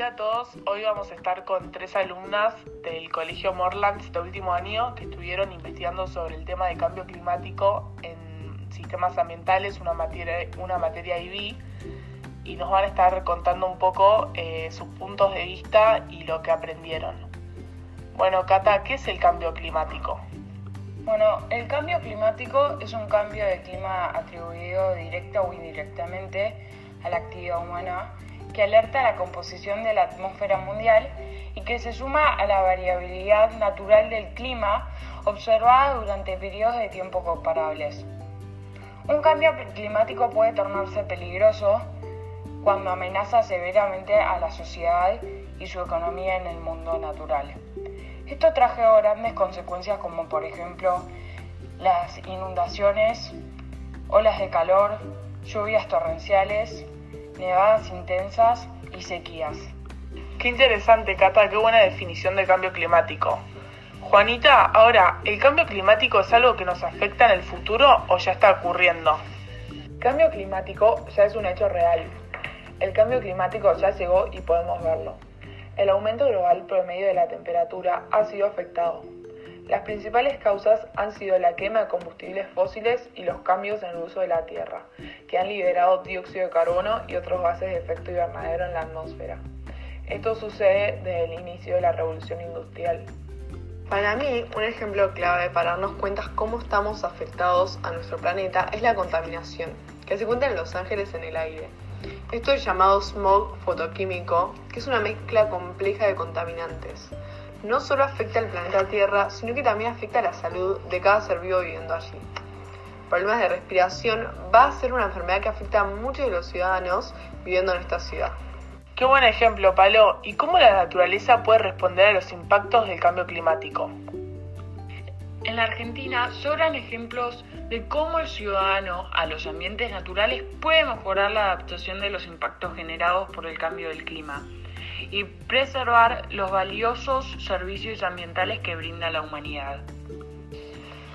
día a todos. Hoy vamos a estar con tres alumnas del Colegio Morlands de último año que estuvieron investigando sobre el tema de cambio climático en sistemas ambientales, una materia, una materia IB, y nos van a estar contando un poco eh, sus puntos de vista y lo que aprendieron. Bueno, Cata, ¿qué es el cambio climático? Bueno, el cambio climático es un cambio de clima atribuido directa o indirectamente a la actividad humana alerta a la composición de la atmósfera mundial y que se suma a la variabilidad natural del clima observada durante periodos de tiempo comparables. Un cambio climático puede tornarse peligroso cuando amenaza severamente a la sociedad y su economía en el mundo natural. Esto trajo grandes consecuencias como por ejemplo las inundaciones, olas de calor, lluvias torrenciales, nevadas intensas y sequías. Qué interesante, Cata, qué buena definición de cambio climático. Juanita, ahora, ¿el cambio climático es algo que nos afecta en el futuro o ya está ocurriendo? Cambio climático ya es un hecho real. El cambio climático ya llegó y podemos verlo. El aumento global promedio de la temperatura ha sido afectado. Las principales causas han sido la quema de combustibles fósiles y los cambios en el uso de la tierra, que han liberado dióxido de carbono y otros gases de efecto invernadero en la atmósfera. Esto sucede desde el inicio de la revolución industrial. Para mí, un ejemplo clave para darnos cuenta cómo estamos afectados a nuestro planeta es la contaminación, que se encuentra en Los Ángeles en el aire. Esto es llamado smog fotoquímico, que es una mezcla compleja de contaminantes no solo afecta al planeta Tierra, sino que también afecta a la salud de cada ser vivo viviendo allí. Problemas de respiración va a ser una enfermedad que afecta a muchos de los ciudadanos viviendo en esta ciudad. Qué buen ejemplo, Palo. ¿Y cómo la naturaleza puede responder a los impactos del cambio climático? En la Argentina sobran ejemplos de cómo el ciudadano a los ambientes naturales puede mejorar la adaptación de los impactos generados por el cambio del clima y preservar los valiosos servicios ambientales que brinda la humanidad.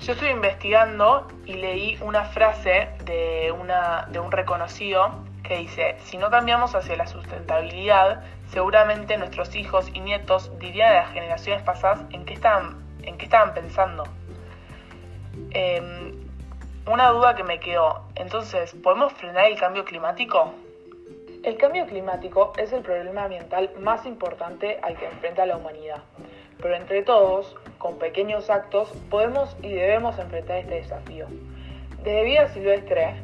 Yo estoy investigando y leí una frase de, una, de un reconocido que dice, si no cambiamos hacia la sustentabilidad, seguramente nuestros hijos y nietos dirían a las generaciones pasadas en qué estaban, en qué estaban pensando. Em, una duda que me quedó, entonces, ¿podemos frenar el cambio climático? El cambio climático es el problema ambiental más importante al que enfrenta la humanidad, pero entre todos, con pequeños actos, podemos y debemos enfrentar este desafío. Desde Vida Silvestre,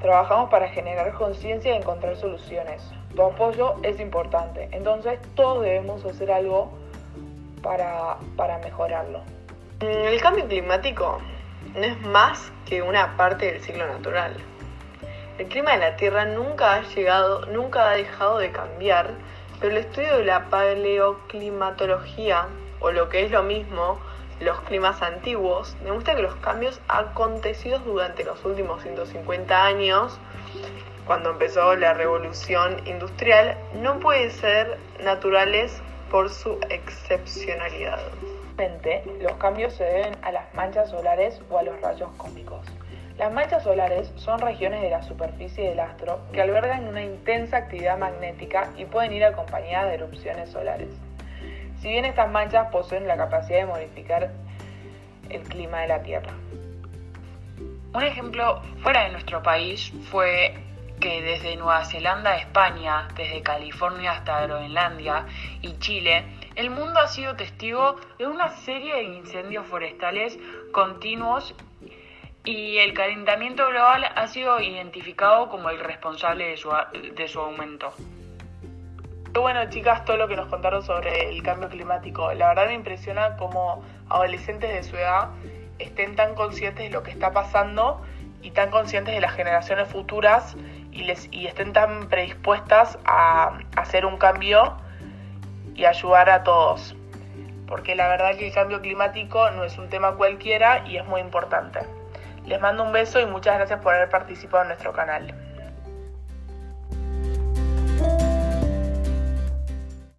trabajamos para generar conciencia y encontrar soluciones. Tu apoyo es importante, entonces todos debemos hacer algo para, para mejorarlo. El cambio climático no es más que una parte del ciclo natural el clima de la Tierra nunca ha llegado, nunca ha dejado de cambiar, pero el estudio de la paleoclimatología, o lo que es lo mismo, los climas antiguos, demuestra que los cambios acontecidos durante los últimos 150 años, cuando empezó la revolución industrial, no pueden ser naturales por su excepcionalidad. Los cambios se deben a las manchas solares o a los rayos cósmicos. Las manchas solares son regiones de la superficie del astro que albergan una intensa actividad magnética y pueden ir acompañadas de erupciones solares. Si bien estas manchas poseen la capacidad de modificar el clima de la Tierra. Un ejemplo fuera de nuestro país fue que desde Nueva Zelanda a España, desde California hasta Groenlandia y Chile, el mundo ha sido testigo de una serie de incendios forestales continuos y el calentamiento global ha sido identificado como el responsable de su, de su aumento. Bueno, chicas, todo lo que nos contaron sobre el cambio climático. La verdad me impresiona cómo adolescentes de su edad estén tan conscientes de lo que está pasando y tan conscientes de las generaciones futuras y, les, y estén tan predispuestas a hacer un cambio y ayudar a todos. Porque la verdad que el cambio climático no es un tema cualquiera y es muy importante. Les mando un beso y muchas gracias por haber participado en nuestro canal.